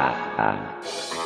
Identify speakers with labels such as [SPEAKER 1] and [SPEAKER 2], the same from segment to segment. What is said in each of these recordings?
[SPEAKER 1] 啊啊啊！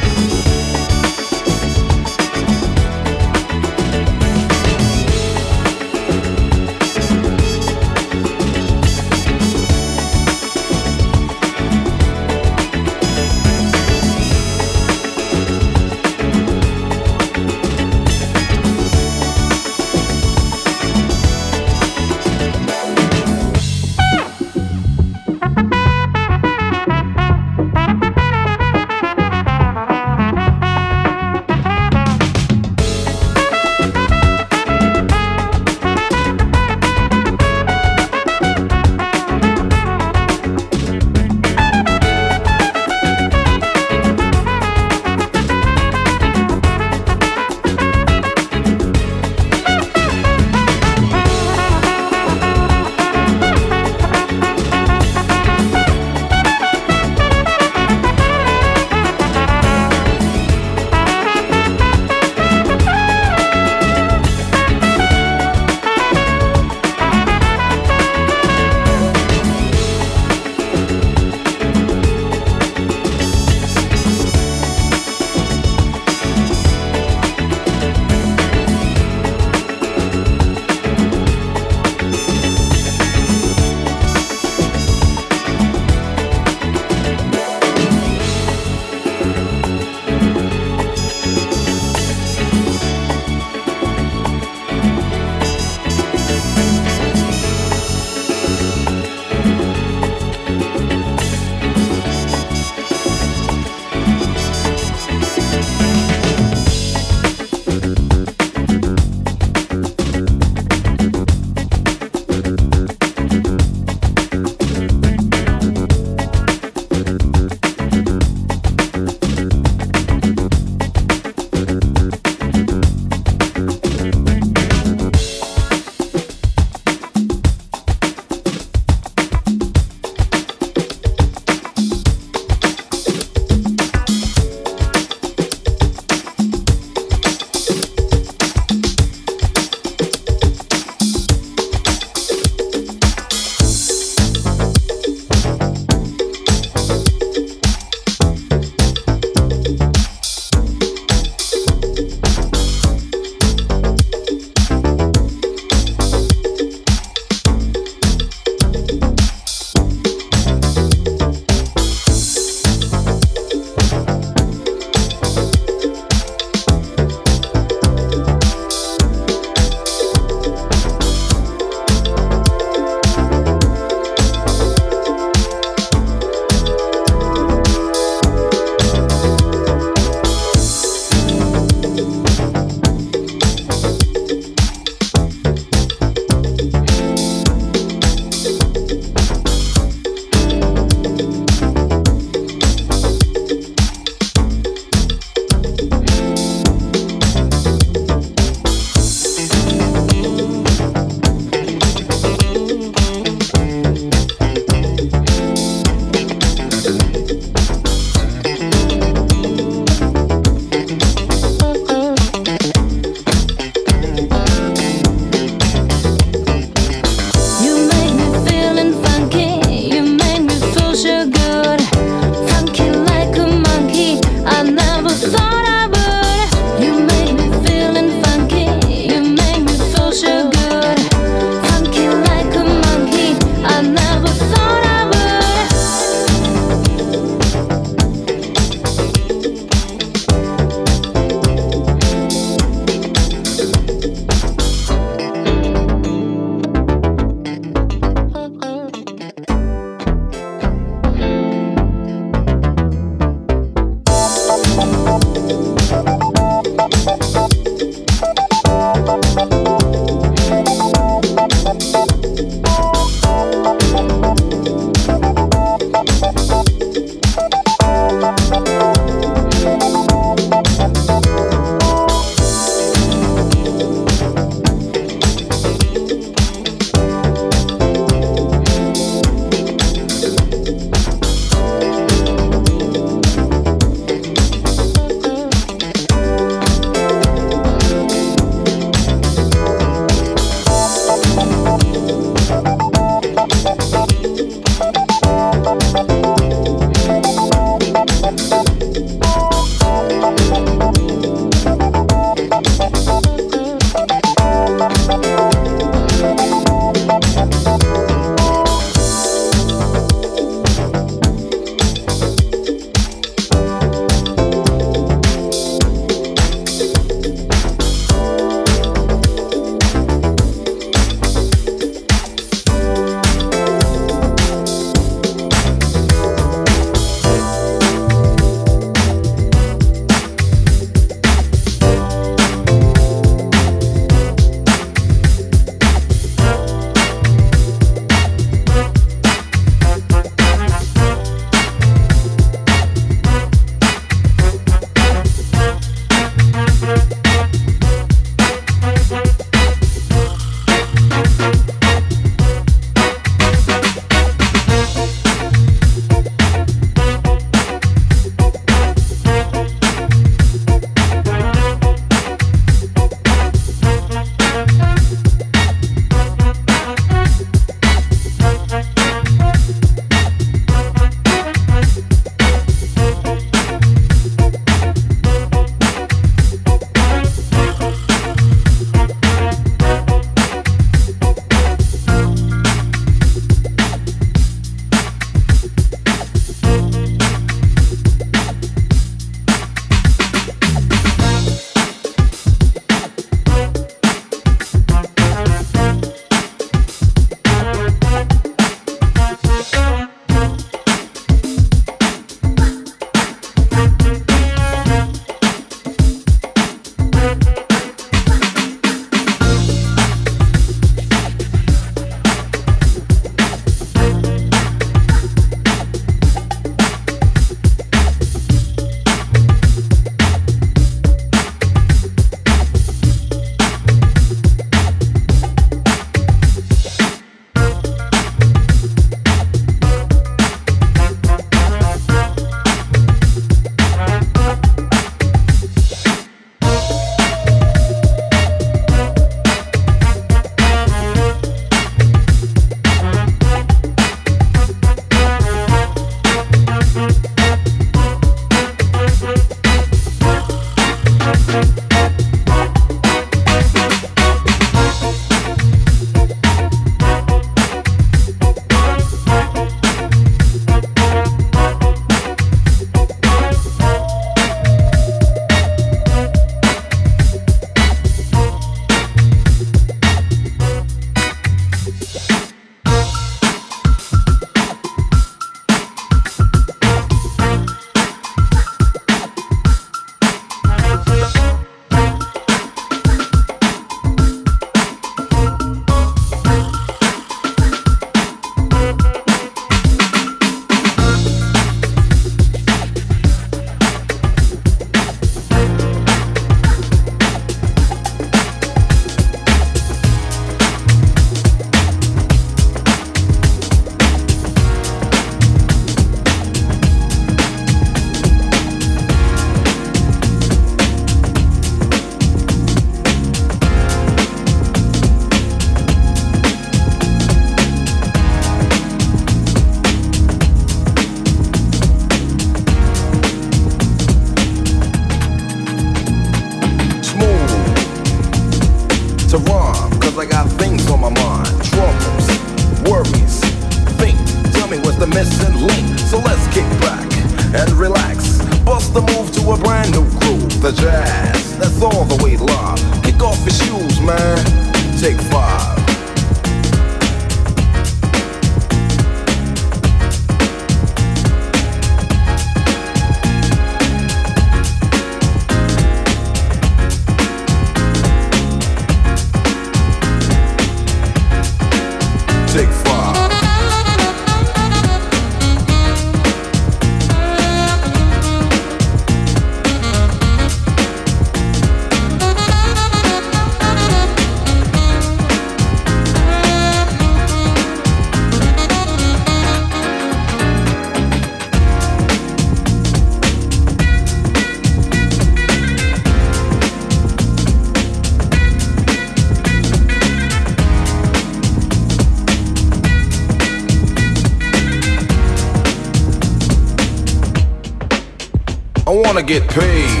[SPEAKER 1] Wanna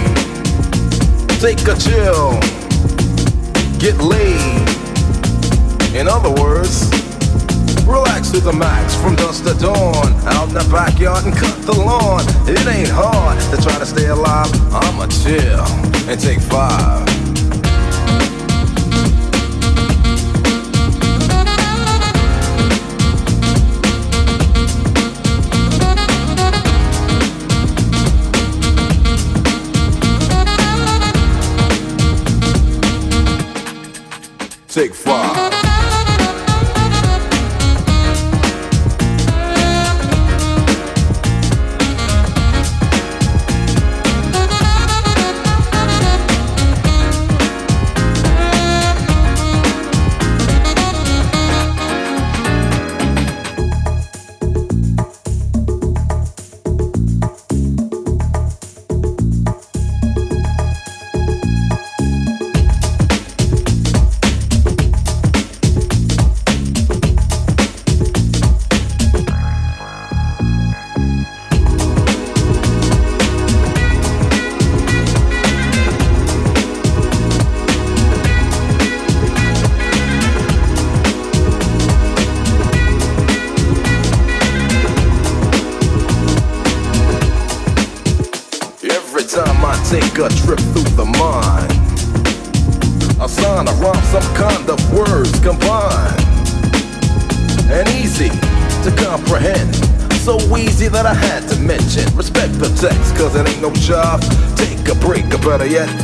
[SPEAKER 1] yet,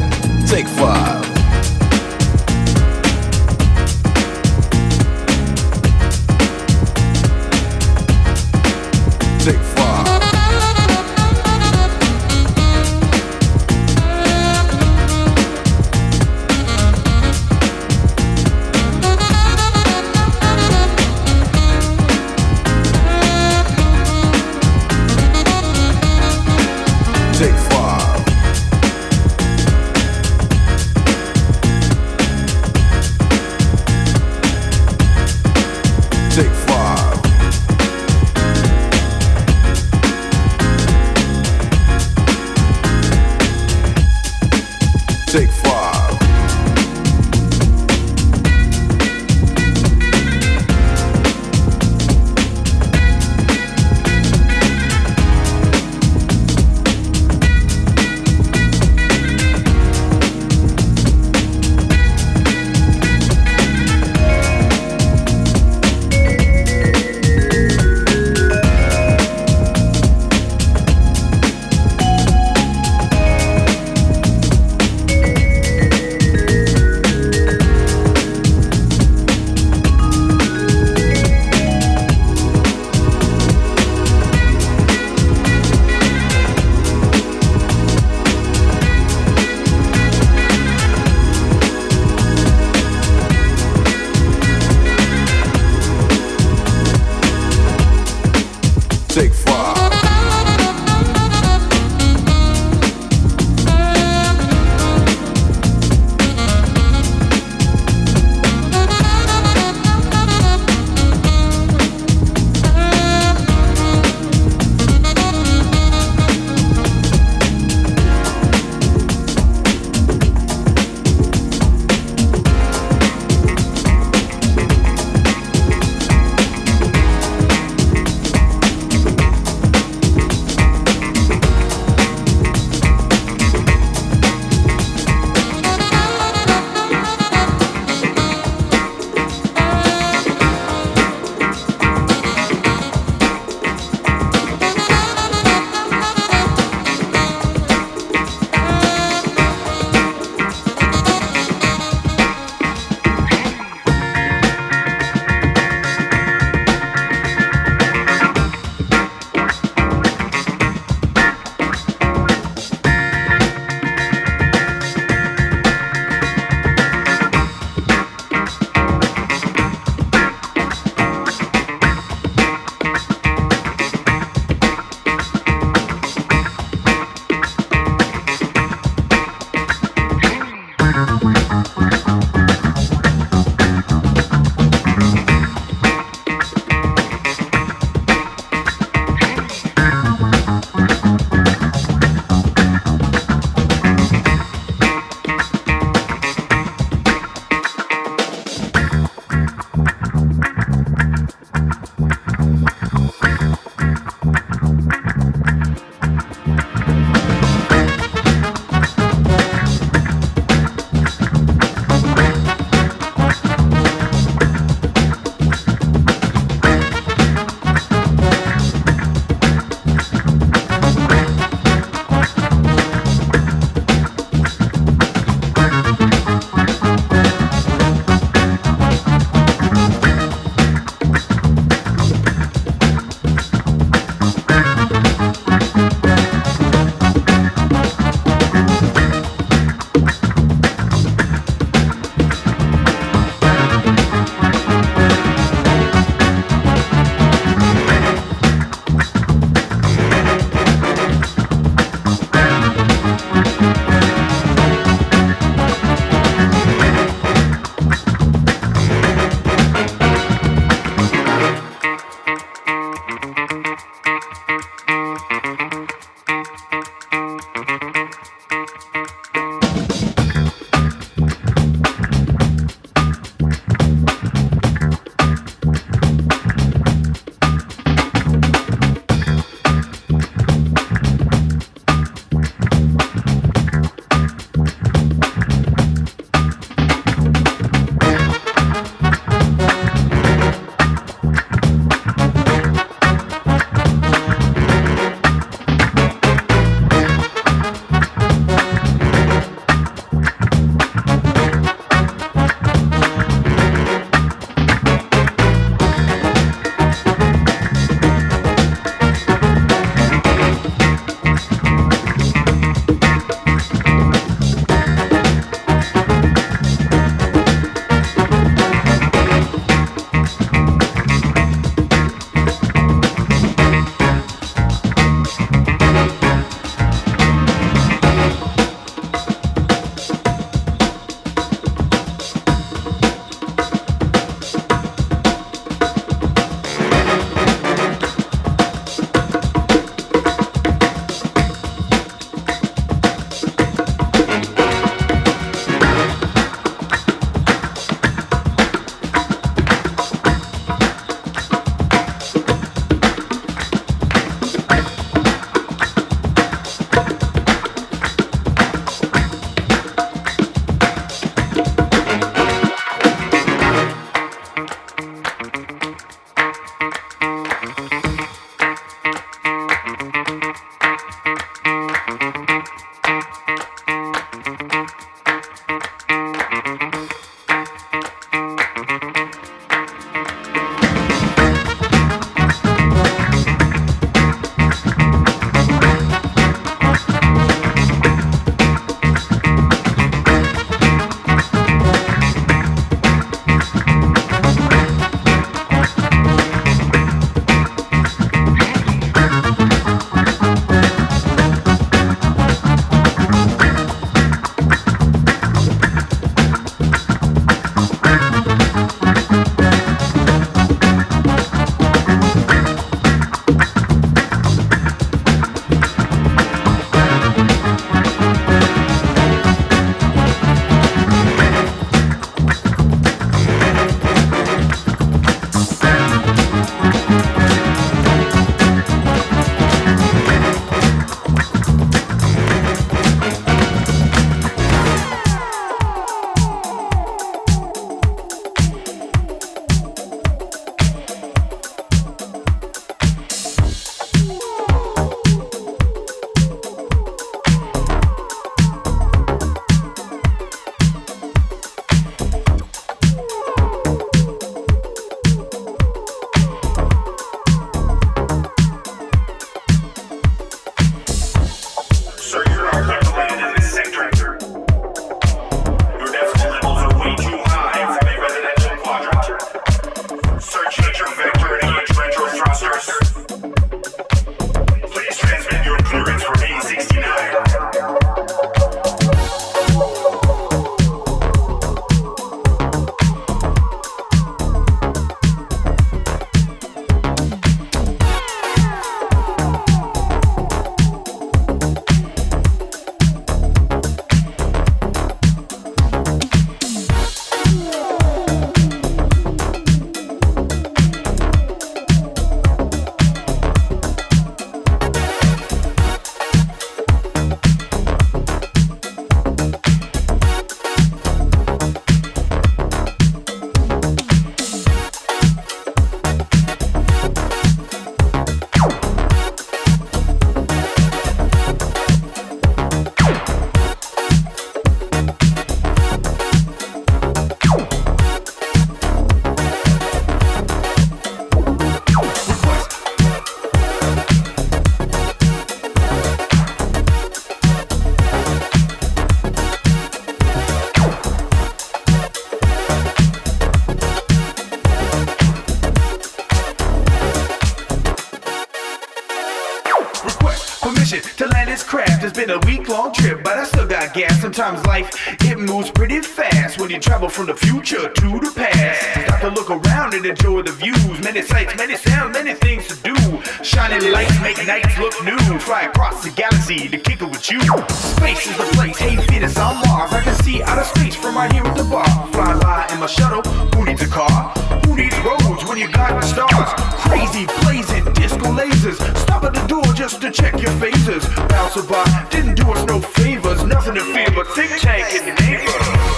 [SPEAKER 2] Sometimes life, it moves pretty fast when you travel from the future to the past. Stop to look around and enjoy the views. Many sights, many sounds, many things to do. Shining lights make nights look new. Fly across the galaxy to kick it with you. Space is the place. Hey, Venus on Mars. I can see outer space from right here at the bar. Fly by in my shuttle. Who needs a car? Needs roads when you got stars? Crazy blazing disco lasers. Stop at the door just to check your phasers. Bounce by, didn't do us no favors. Nothing to fear but think tank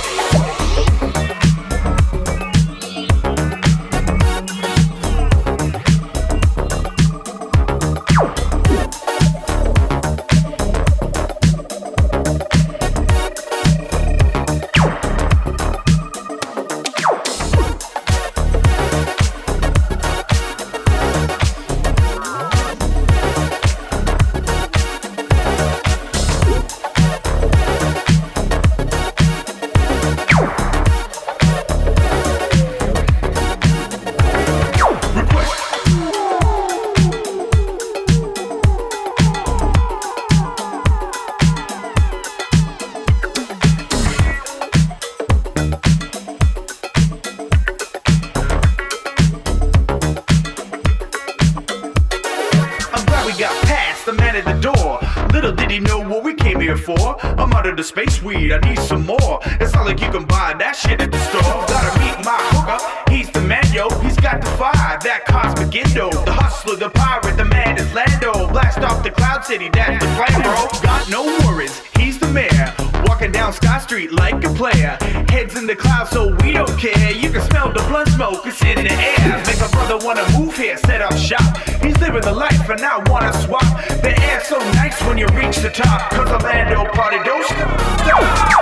[SPEAKER 2] in the store. Gotta meet my hooker. He's the man, yo. He's got the fire, that cosmic endo. The hustler, the pirate, the man is Lando. Blast off the cloud city, that's the plan, bro. Got no worries, he's the mayor. Walking down Sky Street like a player. Heads in the clouds, so we don't care. You can smell the blood smoke, it's in the air. Make a brother wanna move here, set up shop. He's living the life, and I wanna swap. The air's so nice when you reach the top. Cause Orlando party don't stop.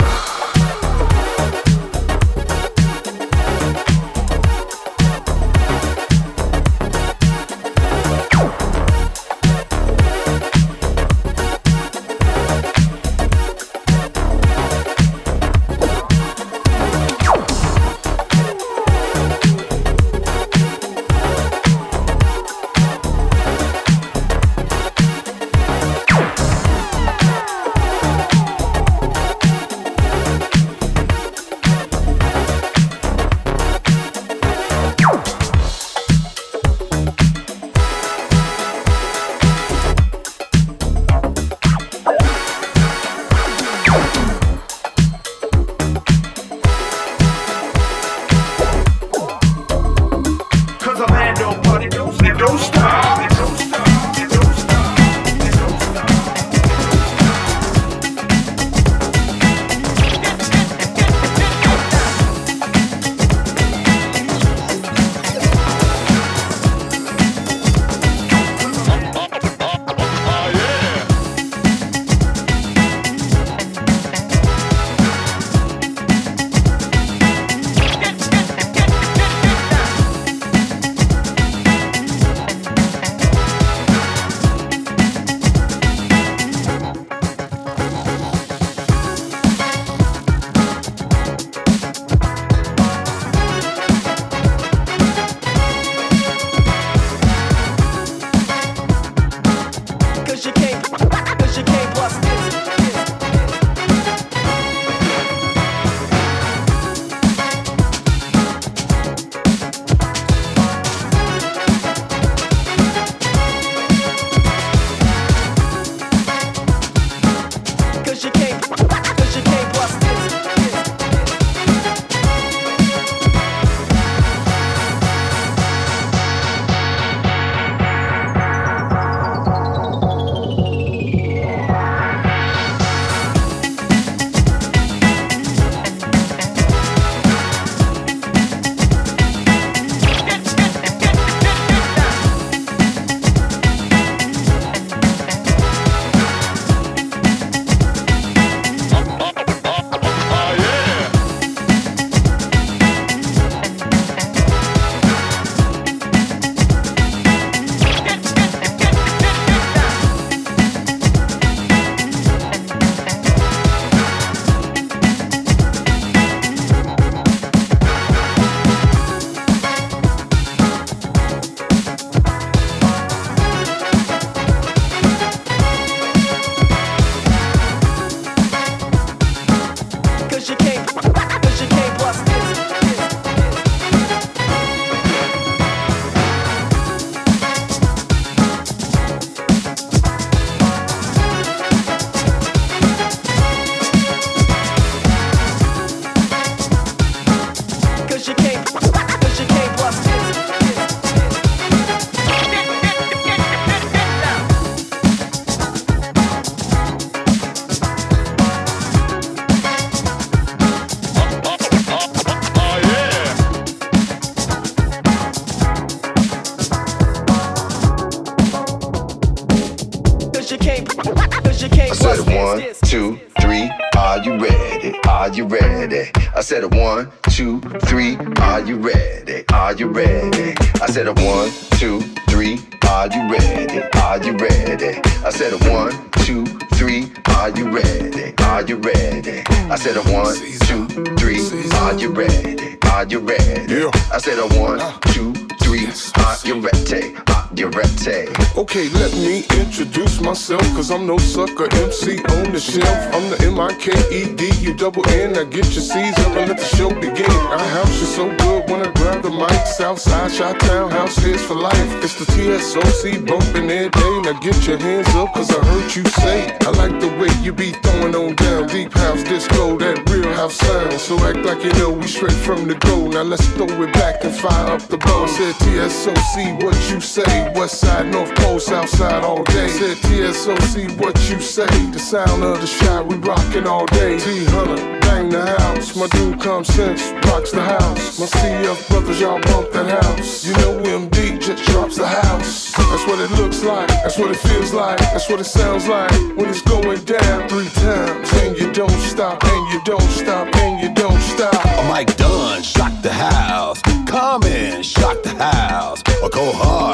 [SPEAKER 3] I'm the M-I-K-E-D, you double N. Now get your C's up and let the show begin. Our house is so good when I grab the mic. Southside, Shot Town, house is for life. It's the TSOC bumping every day. Now get your hands up cause I heard you say. I like the way you be throwing on down. Deep house disco, that house Sound. So act like you know we straight from the go. Now let's throw it back and fire up the bow. Said TSOC, what you say? West side, North Pole, South side all day. Said TSOC, what you say? The sound of the shot, we rockin' all day. T Hunter, bang the house. My dude Common Sense rocks the house. My CF brothers, y'all bump that house. You know MD just drops the house. That's what it looks like. That's what it feels like. That's what it sounds like when it's going down three times. And you don't stop, and you don't stop, and you don't stop.
[SPEAKER 4] Mike Dunn, shock the house. Common, shock the house. Or go hard,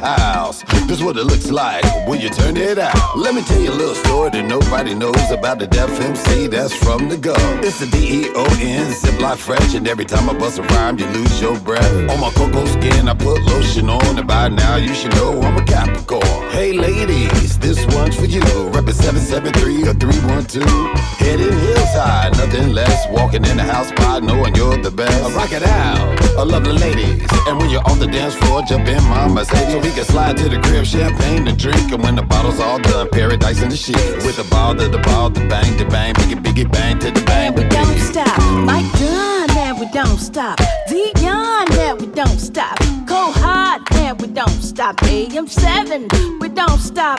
[SPEAKER 4] house. This is what it looks like when you turn it out. Let me tell you a little story that nobody knows about the Def MC that's from the go. It's the D-E-O-N, zip like fresh, and every time I bust a rhyme, you lose your breath. On my cocoa skin, I put lotion on, and by now you should know I'm a Capricorn. Hey ladies, this one's for you. Reppin' 773 or 312. Heading hills high, nothing less. Walking in the house by knowing you're the best. I rock it out, a lovely ladies. And when you're on the dance floor, jump in my Mercedes. So we can slide to the crib, champagne to drink. And when the bottle's all done, paradise in the sheets. With the ball to the ball, the bang, the bang, biggie, biggie, bang to the bang.
[SPEAKER 5] And we don't stop. Mike Dunn, and we don't stop. Deon, and we don't stop. Go hard, and we don't stop. AM7, we don't stop.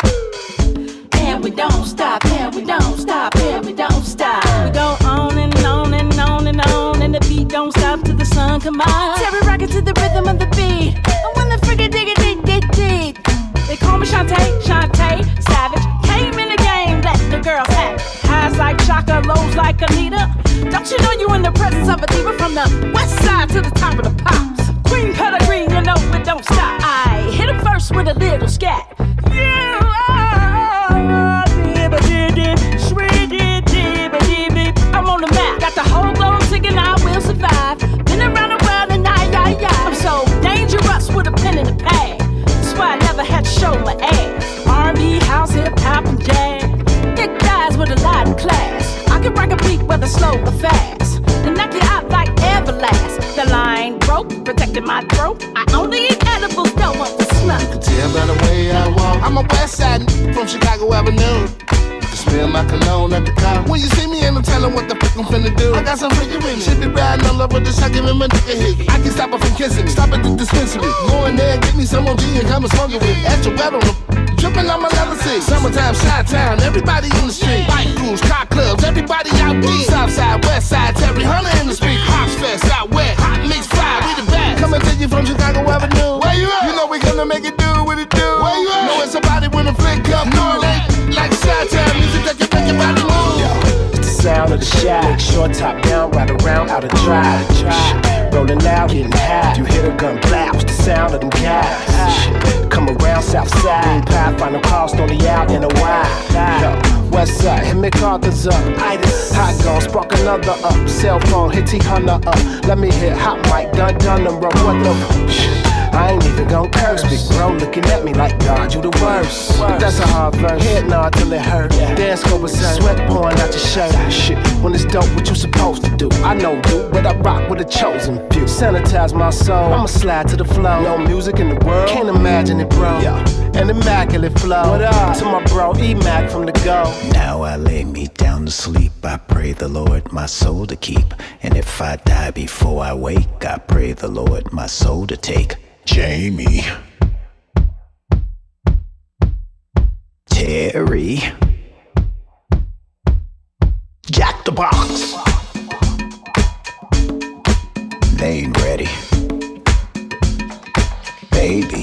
[SPEAKER 5] And we don't stop, and we don't stop, and we don't stop. We go on and on and on and on, and the beat don't stop till the sun come out. Terry rockin' to the rhythm of the beat. I wanna freaking dig it, dig, dig, dig. They call me Shantae, Shantae, Savage. Came in the game, let the girls have. Highs like Chaka, lows like Anita. Don't you know you in the presence of a diva from the west side to the top of the pops? Queen pedigree, you know it don't stop. I hit him first with a little scat. Yeah, the whole globe singing I will survive. Been around the world and I, I, I. I'm so dangerous with a pen in the pad. That's why I never had to show my ass. R&B, house, hip hop, and jazz. Thick guys with a lot of class. I can rock a beat whether slow or fast. And knock you out like Everlast. The line broke, protecting my throat. I only eat edibles, don't want to smoke.
[SPEAKER 6] Tell by the way I walk. I'm a west side from Chicago Avenue. Can smell my cologne at the car. When you see me, ain't no telling what the fuck I'm finna do. I got some with me. Should be riding all over the shot, giving my dick a hit. I can stop her from kissing me. Stop at the dispensary. Go in there, get me some OG and come and smoke it with. Extra wet on the Dripping on my leather seat. Summertime, shot town, everybody in the street. White goose, car clubs, everybody out deep. South side, west side, Terry Hunter in the street. Hops fest, out west, Hot Mix 5, we the best. Coming to you from Chicago Avenue. Where you at? You know we gonna make it do what it do. Where you at? Know it's somebody when the flick up. No, it ain't like shot town
[SPEAKER 7] sound of the shot. Short top down, right around, out of drive. Rolling out, getting high. You hear the gun blast, the sound of them guys. Come around south side. Pie, a cost on the out in a wide. Yo, west side, hit McArthur's up. Itis. Hot gun, spark another up. Cell phone, hit T Hunter up. Let me hit hot mic, done done them, bro. What the? Shit. I ain't even gon' curse, big bro. Looking at me like God, you the worst. That's a hard verse. Head nod till it hurt. Dance go berserk. Sweat pouring out your shirt. Shit, when it's dope, what you supposed to do? I know, dude, but I rock with a chosen few. Sanitize my soul. I'ma slide to the flow. No music in the world. Can't imagine it, bro. Yeah. An immaculate flow. What up? To my bro, E Mac from the go.
[SPEAKER 8] Now I lay me down to sleep. I pray the Lord my soul to keep. And if I die before I wake, I pray the Lord my soul to take. Jamie. Terry. Jack the Box. They ain't ready. Baby.